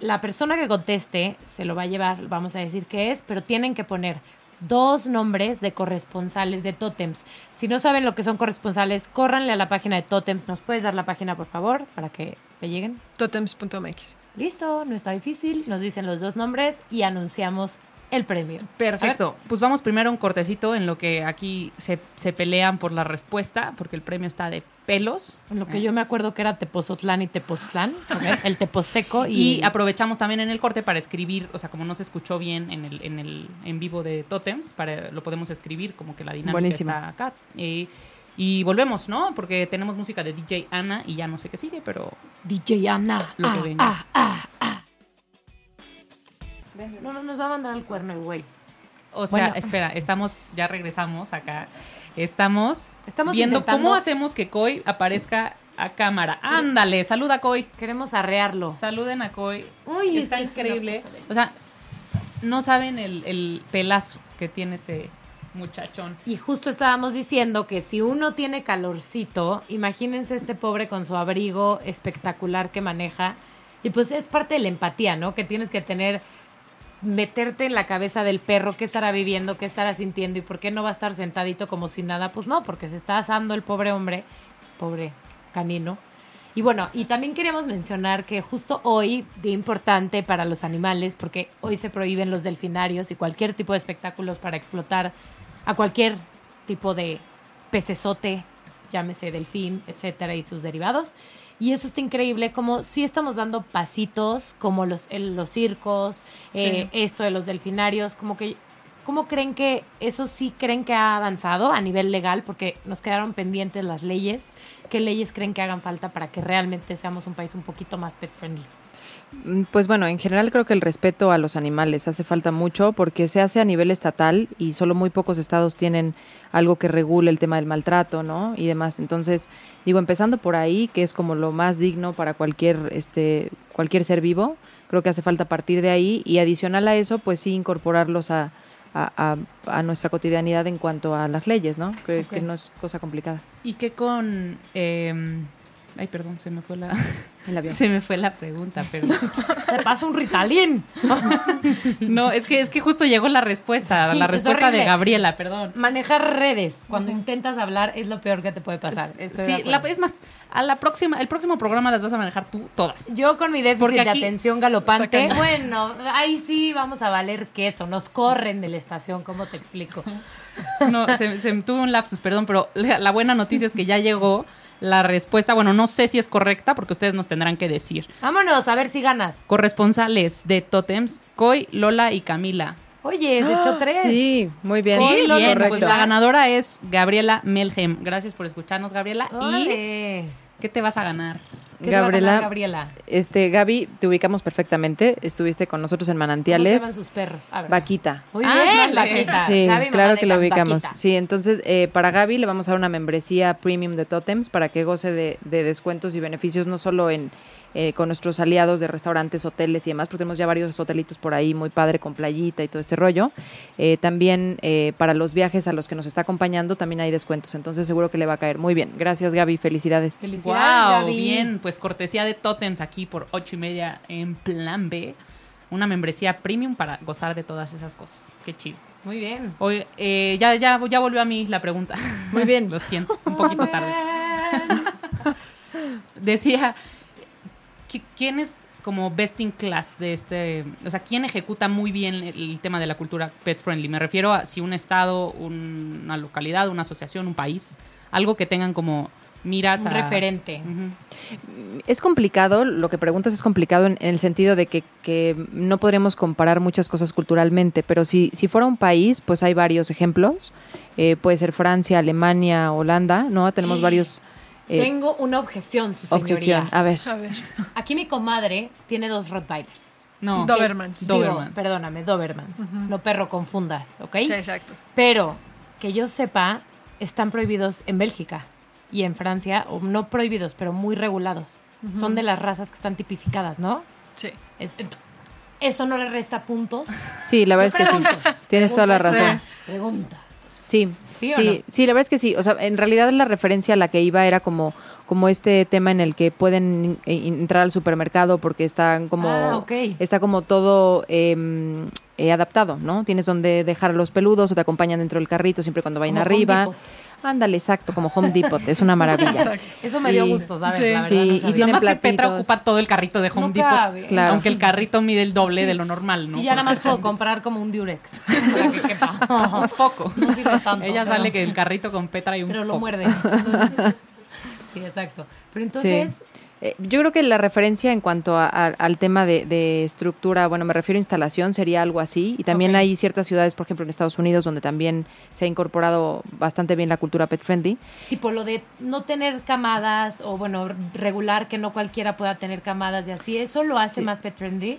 la persona que conteste se lo va a llevar, vamos a decir qué es, pero tienen que poner dos nombres de corresponsales de Totems. Si no saben lo que son corresponsales, córranle a la página de Totems. ¿Nos puedes dar la página, por favor, para que le lleguen? Totems.mx. Listo, no está difícil. Nos dicen los dos nombres y anunciamos el premio. Perfecto. Pues vamos primero a un cortecito en lo que aquí se, se pelean por la respuesta, porque el premio está de pelos. En lo que Eh. yo me acuerdo que era Tepozotlán y Tepoztlán, el Teposteco y, Y aprovechamos también en el corte para escribir, o sea, como no se escuchó bien en el en, el, en vivo de Totems, para, lo podemos escribir como que la dinámica Buenísimo. está acá. Eh, y volvemos, ¿no? Porque tenemos música de DJ Ana y ya no sé qué sigue, pero DJ Ana. Lo que Ah, venga. ah, ah, ah. No, no, nos va a mandar el cuerno el güey. O sea, Bueno. espera, estamos, ya regresamos acá. Estamos, Estamos viendo intentando- cómo hacemos que Koi aparezca a cámara. Ándale, saluda Koi. Queremos arrearlo. Saluden a Koi. Uy, es Está es increíble. O sea, no saben el, el pelazo que tiene este muchachón. Y justo estábamos diciendo que si uno tiene calorcito, imagínense este pobre con su abrigo espectacular que maneja. Y pues es parte de la empatía, ¿no? Que tienes que tener, meterte en la cabeza del perro, qué estará viviendo, qué estará sintiendo y por qué no va a estar sentadito como si nada. Pues no, porque se está asando el pobre hombre, pobre canino. Y bueno, y también queríamos mencionar que justo hoy, día importante para los animales, porque hoy se prohíben los delfinarios y cualquier tipo de espectáculos para explotar a cualquier tipo de pecesote, llámese delfín, etcétera, y sus derivados. Y eso está increíble, como sí estamos dando pasitos, como los, el- los circos, eh, esto de los delfinarios, como que, ¿cómo creen que eso sí creen que ha avanzado a nivel legal? Porque nos quedaron pendientes las leyes. ¿Qué leyes creen que hagan falta para que realmente seamos un país un poquito más pet friendly? Mm, Pues bueno, en general creo que el respeto a los animales hace falta mucho porque se hace a nivel estatal y solo muy pocos estados tienen algo que regule el tema del maltrato, ¿no? Y demás. Entonces, digo, empezando por ahí, que es como lo más digno para cualquier, este, cualquier ser vivo, creo que hace falta partir de ahí y adicional a eso, pues sí incorporarlos a, a, a- a nuestra cotidianidad en cuanto a las leyes, ¿no? Creo que no es cosa complicada. Y que con... eh, ay, perdón, se me fue la... El avión. Se me fue la pregunta, pero... ¡Te pasa un ritalín! No, es que, es que justo llegó la respuesta, Sí, la es respuesta de. Gabriela, perdón. Manejar redes cuando intentas hablar es lo peor que te puede pasar. De sí, la- es más, a la próxima, el próximo programa las vas a manejar tú todas. Yo con mi déficit Porque de atención galopante, bueno, ahí sí vamos a valer queso. Nos corren de la estación, ¿cómo te explico? No, se, se me tuvo un lapsus, perdón, pero la, la buena noticia es que ya llegó la respuesta. Bueno, no sé si es correcta porque ustedes nos tendrán que decir. Vámonos, a ver si ganas. Corresponsales de Totems, Coy, Lola y Camila. Oye, se echó tres. Sí, muy bien. Sí, Lola, bien, correcto. pues la ganadora es Gabriela Melhem. Gracias por escucharnos, Gabriela. ¿Y. qué te vas a ganar? ¿Qué se va a Gabriela, ganar, Gabriela. Este, Gaby, te ubicamos perfectamente. Estuviste con nosotros en ¿Cómo se Manantiales. llaman sus perros? A ver. Vaquita. Muy Ah, bien. Vaquita. Sí, Gaby, claro que lo Gaby, ubicamos. Vaquita. Sí, entonces eh, para Gaby le vamos a dar una membresía premium de Totems para que goce de, de descuentos y beneficios no solo en eh, con nuestros aliados de restaurantes, hoteles y demás, porque tenemos ya varios hotelitos por ahí muy padre con playita y todo este rollo. Eh, también eh, para los viajes a los que nos está acompañando también hay descuentos, entonces seguro que le va a caer. Muy bien, gracias Gaby, felicidades. Felicidades, Wow, Gaby. bien, pues cortesía de Totems aquí por ocho y media en plan B. Una membresía premium para gozar de todas esas cosas. Qué chido. Muy bien. Hoy, eh, ya, ya, ya volvió a mí la pregunta. Muy bien. Lo siento, un poquito tarde. Decía, ¿qui- ¿quién es como best in class de este? O sea, ¿quién ejecuta muy bien el, el tema de la cultura pet friendly? Me refiero a si un estado, un- una localidad, una asociación, un país, algo que tengan como miras Un a... referente. Es complicado, lo que preguntas es complicado en, en el sentido de que, que no podríamos comparar muchas cosas culturalmente, pero si, si fuera un país, pues hay varios ejemplos. Eh, puede ser Francia, Alemania, Holanda, ¿no? Tenemos varios... eh, Tengo una objeción, su señoría. objeción. A ver, A ver, Aquí mi comadre tiene dos Rottweilers. No. Dobermans. Digo, Dobermans. perdóname, Dobermans. No perro confundas, ¿ok? Sí, exacto. Pero que yo sepa, están prohibidos en Bélgica y en Francia, o no prohibidos, pero muy regulados. Son de las razas que están tipificadas, ¿no? Sí. Es- eso no le resta puntos. sí, la verdad es que sí. Tienes toda la razón. Pregunta. Sí, ¿Sí sí, o sí, no? la verdad es que sí. O sea, en realidad la referencia a la que iba era como, como este tema en el que pueden entrar al supermercado porque están como, Ah, está como todo eh, eh, adaptado, ¿no? Tienes donde dejar los peludos o te acompañan dentro del carrito siempre cuando vayan Como arriba. Ándale, exacto, como Home Depot, es una maravilla. Exacto. Eso me dio Y- gusto, ¿sabes? Sí. La verdad, Sí, no y tiene Nada más que Petra ocupa todo el carrito de Home No Depot. cabe. Claro. Aunque el carrito mide el doble de lo normal, ¿no? Y ya nada más Pues, puedo comprar como un Durex. Para que quepa. un foco. No sirve tanto. Ella pero- sale que el carrito con Petra y un Pero lo foco. muerde. sí, exacto. Pero entonces, Sí. Eh, yo creo que la referencia en cuanto a- a- al tema de, de estructura, bueno, me refiero a instalación, sería algo así. Y también Ok. hay ciertas ciudades, por ejemplo, en Estados Unidos, donde también se ha incorporado bastante bien la cultura pet friendly. tipo lo de no tener camadas o bueno, regular que no cualquiera pueda tener camadas y así, ¿eso lo hace Sí. más pet friendly?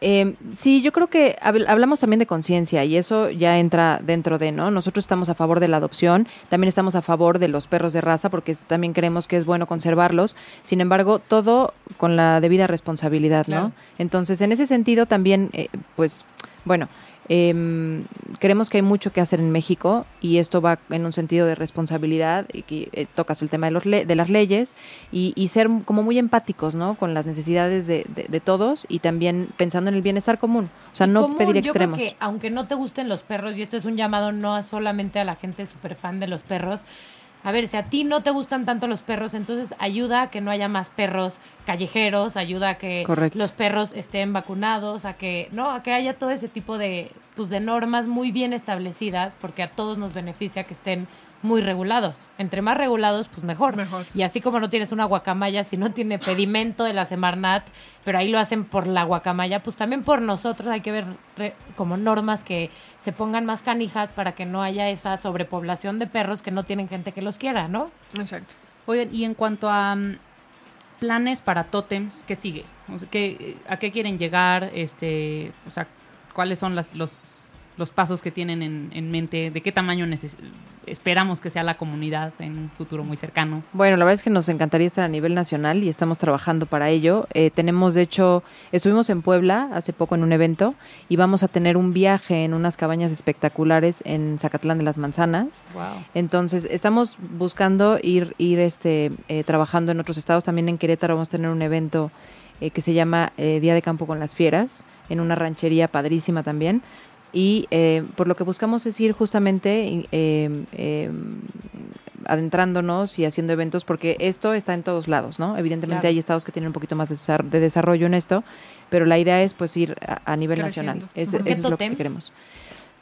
Eh, sí, yo creo que habl- hablamos también de conciencia y eso ya entra dentro de, ¿no? Nosotros estamos a favor de la adopción, también estamos a favor de los perros de raza porque también creemos que es bueno conservarlos. Sin embargo, todo con la debida responsabilidad, Claro. ¿no? Entonces, en ese sentido también, eh, pues, bueno, em, creemos que hay mucho que hacer en México y esto va en un sentido de responsabilidad y que eh, tocas el tema de, los le- de las leyes y, y ser como muy empáticos, ¿no? Con las necesidades de, de- de todos y también pensando en el bienestar común. O sea, no común, pedir yo creo extremos. que aunque no te gusten los perros, y esto es un llamado no a solamente a la gente súper fan de los perros, a ver, si a ti no te gustan tanto los perros, entonces ayuda a que no haya más perros callejeros, ayuda a que Correcto. los perros estén vacunados, a que no, a que haya todo ese tipo de pues de normas muy bien establecidas, porque a todos nos beneficia que estén muy regulados. Entre más regulados, pues mejor. Mejor. Y así como no tienes una guacamaya, si no tiene pedimento de la Semarnat, pero ahí lo hacen por la guacamaya, pues también por nosotros hay que ver re- como normas que se pongan más canijas para que no haya esa sobrepoblación de perros que no tienen gente que los quiera, ¿no? Exacto. Oigan, y en cuanto a mm, planes para tótems, ¿qué sigue? O sea, ¿qué- ¿A qué quieren llegar? Este, o sea, ¿cuáles son las, los, los pasos que tienen en, en mente? ¿De qué tamaño esperamos que sea la comunidad en un futuro muy cercano? Bueno, la verdad es que nos encantaría estar a nivel nacional y estamos trabajando para ello. Eh, tenemos, de hecho, estuvimos en Puebla hace poco en un evento y vamos a tener un viaje en unas cabañas espectaculares en Zacatlán de las Manzanas. Wow. Entonces, estamos buscando ir, ir este, eh, trabajando en otros estados. También en Querétaro vamos a tener un evento eh, que se llama eh, Día de Campo con las Fieras, en una ranchería padrísima también. Y eh, por lo que buscamos es ir justamente eh, eh, adentrándonos y haciendo eventos, porque esto está en todos lados, ¿no? Evidentemente Claro. hay estados que tienen un poquito más de desar- de desarrollo en esto, pero la idea es pues ir a, a nivel Creciendo. nacional. Es- ¿Por qué eso es lo que queremos.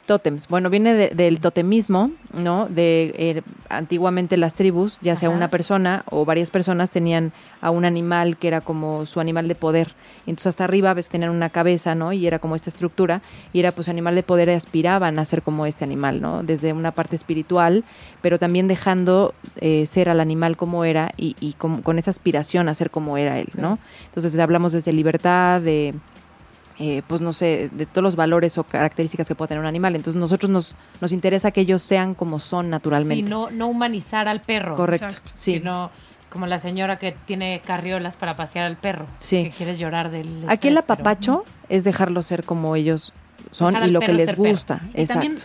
Tótems. Bueno, viene de- del totemismo, ¿no? De eh, antiguamente las tribus, ya sea Ajá. una persona o varias personas tenían a un animal que era como su animal de poder. Entonces hasta arriba ves tenían una cabeza, ¿no? Y era como esta estructura y era pues animal de poder y aspiraban a ser como este animal, ¿no? Desde una parte espiritual, pero también dejando eh, ser al animal como era y, y con, con esa aspiración a ser como era él, ¿no? Entonces hablamos desde libertad, de eh, pues no sé, de todos los valores o características que puede tener un animal. Entonces nosotros nos, nos interesa que ellos sean como son naturalmente. Sí, no, no humanizar al perro. Correcto, Exacto. sí. Sino como la señora que tiene carriolas para pasear al perro. Sí. Que quieres llorar del Aquí el pero- apapacho es dejarlos ser como ellos son Dejar y lo que les perro. gusta. Y Exacto. también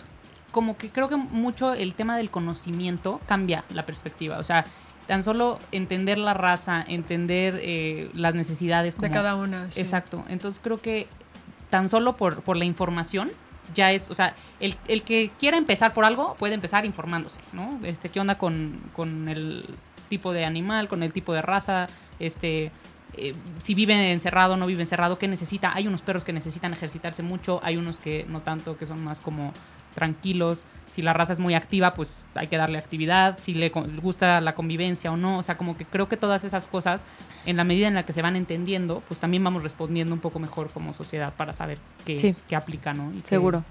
como que creo que mucho el tema del conocimiento cambia la perspectiva. O sea, tan solo entender la raza, entender eh, las necesidades De como- cada una. sí. Exacto. Entonces creo que tan solo por, por la información ya es, o sea, el, el que quiera empezar por algo puede empezar informándose, ¿no? Este, ¿qué onda con, con el tipo de animal, con el tipo de raza? Este, eh, si vive encerrado, no vive encerrado, ¿qué necesita? Hay unos perros que necesitan ejercitarse mucho, hay unos que no tanto, que son más como tranquilos. Si la raza es muy activa, pues hay que darle actividad. Si le gusta la convivencia o no. O sea, como que creo que todas esas cosas, en la medida en la que se van entendiendo, pues también vamos respondiendo un poco mejor como sociedad para saber qué, Sí. qué aplica, ¿no? Y qué- Seguro.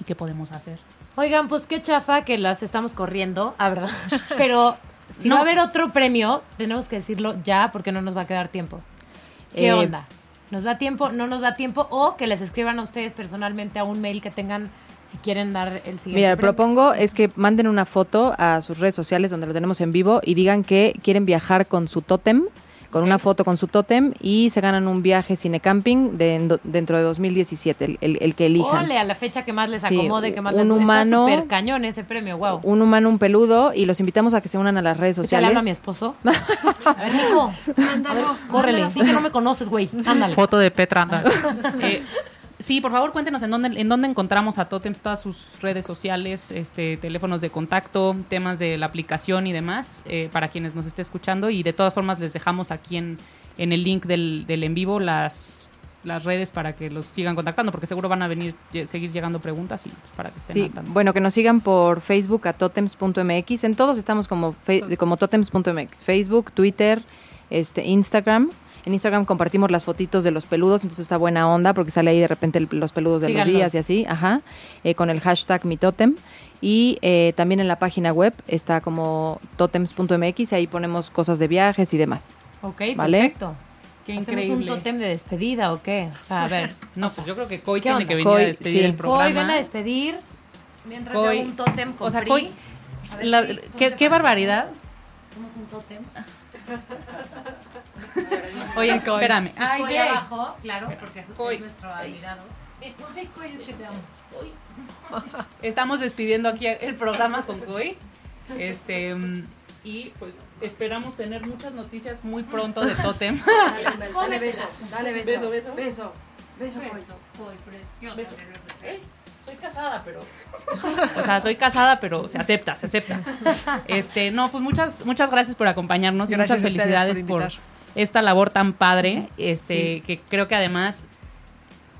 y qué podemos hacer. Oigan, pues qué chafa que las estamos corriendo, a verdad. Pero si No. va a haber otro premio, tenemos que decirlo ya porque no nos va a quedar tiempo. ¿Qué Eh, onda? ¿Nos da tiempo? ¿No nos da tiempo? O que les escriban a ustedes personalmente a un mail que tengan si quieren dar el siguiente Mira, premio. propongo es que manden una foto a sus redes sociales donde lo tenemos en vivo y digan que quieren viajar con su tótem, con una foto con su tótem y se ganan un viaje cinecamping de, dentro de 2017, el, el- el que elijan. Ole, a la fecha que más les Sí, acomode, que más un les guste. humano- Está súper cañón ese premio, wow. Un humano, un peludo y los invitamos a que se unan a las redes ¿Qué le sociales. habla a mi esposo? A ver, Nico. Ver, córrele. Di que no me conoces, güey. Ándale. Foto de Petra. anda. Eh, sí, por favor, cuéntenos en dónde, en dónde encontramos a Totems, todas sus redes sociales, este, teléfonos de contacto, temas de la aplicación y demás, eh, para quienes nos esté escuchando. Y de todas formas, les dejamos aquí en, en el link del, del en vivo las, las redes para que los sigan contactando, porque seguro van a venir, seguir llegando preguntas y pues, para que estén Sí, bueno, que nos sigan por Facebook a totems.mx. En todos estamos como, como totems.mx. Facebook, Twitter, este, Instagram. En Instagram compartimos las fotitos de los peludos, entonces está buena onda porque sale ahí de repente el- los peludos de los días y así, ajá, eh, con el hashtag mi totem. Y eh, también en la página web está como totems.mx, ahí ponemos cosas de viajes y demás. Ok, ¿Vale? perfecto. Qué ¿Hacemos increíble. un tótem de despedida o qué? O sea, a ver. No, pues yo creo que Coy ¿Qué tiene onda? que venir Coy, a despedir sí. el programa. Hoy ven a despedir mientras Coy- yo hago un tótem con O sea. Coy, ver, la- qué, barbaridad. Somos un tótem. Oye, Coy. espérame. Ay, Coy abajo, claro, porque es, Coy. es nuestro admirado. Ay, Coy, es que te amo. Estamos despidiendo aquí el programa con Coy. Este, y pues esperamos tener muchas noticias muy pronto de Totem. Dale beso, dale Beso, beso. Beso, Beso, Coy, preciosa. Beso. Eh, Soy casada, pero. O sea, soy casada, pero se acepta, se acepta. Este, no, pues muchas, muchas gracias por acompañarnos y muchas felicidades por. Esta labor tan padre. Este, que creo que además,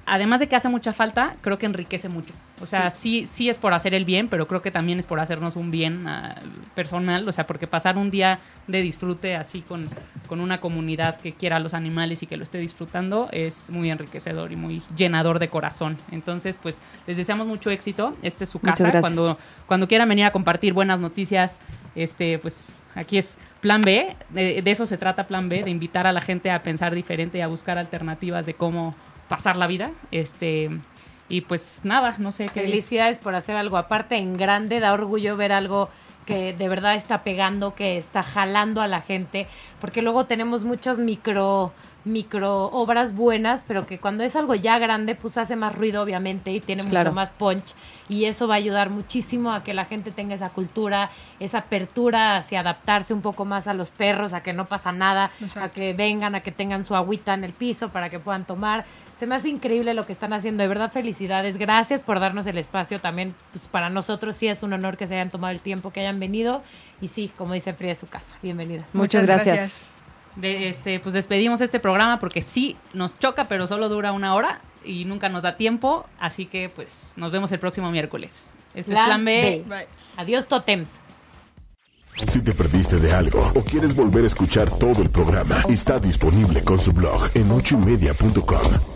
además de que hace mucha falta, creo que enriquece mucho. O sea, sí. sí, es por hacer el bien, pero creo que también es por hacernos un bien ah, personal. O sea, porque pasar un día de disfrute así con, con una comunidad que quiera a los animales y que lo esté disfrutando es muy enriquecedor y muy llenador de corazón. Entonces, pues les deseamos mucho éxito. Esta es su casa. Cuando, cuando quieran venir a compartir buenas noticias, este, pues aquí es Plan B. De, de eso se trata Plan B, de invitar a la gente a pensar diferente y a buscar alternativas de cómo pasar la vida. Este, y pues nada, no sé qué. Felicidades por hacer algo aparte en grande, da orgullo ver algo que de verdad está pegando, que está jalando a la gente, porque luego tenemos muchas micro micro obras buenas, pero que cuando es algo ya grande, pues hace más ruido obviamente y tiene Claro. mucho más punch y eso va a ayudar muchísimo a que la gente tenga esa cultura, esa apertura hacia adaptarse un poco más a los perros, a que no pasa nada, a que vengan, a que tengan su agüita en el piso para que puedan tomar. Se me hace increíble lo que están haciendo, de verdad felicidades, gracias por darnos el espacio también, pues para nosotros sí es un honor que se hayan tomado el tiempo, que hayan venido y sí, como dice Frida, es su casa, bienvenidas. Muchas gracias. De, este, pues despedimos este programa porque sí nos choca, pero solo dura una hora y nunca nos da tiempo. Así que pues nos vemos el próximo miércoles. Este es Plan B. Bye. Adiós, Totems. Si te perdiste de algo o quieres volver a escuchar todo el programa, está disponible con su blog en ochoymedia.com.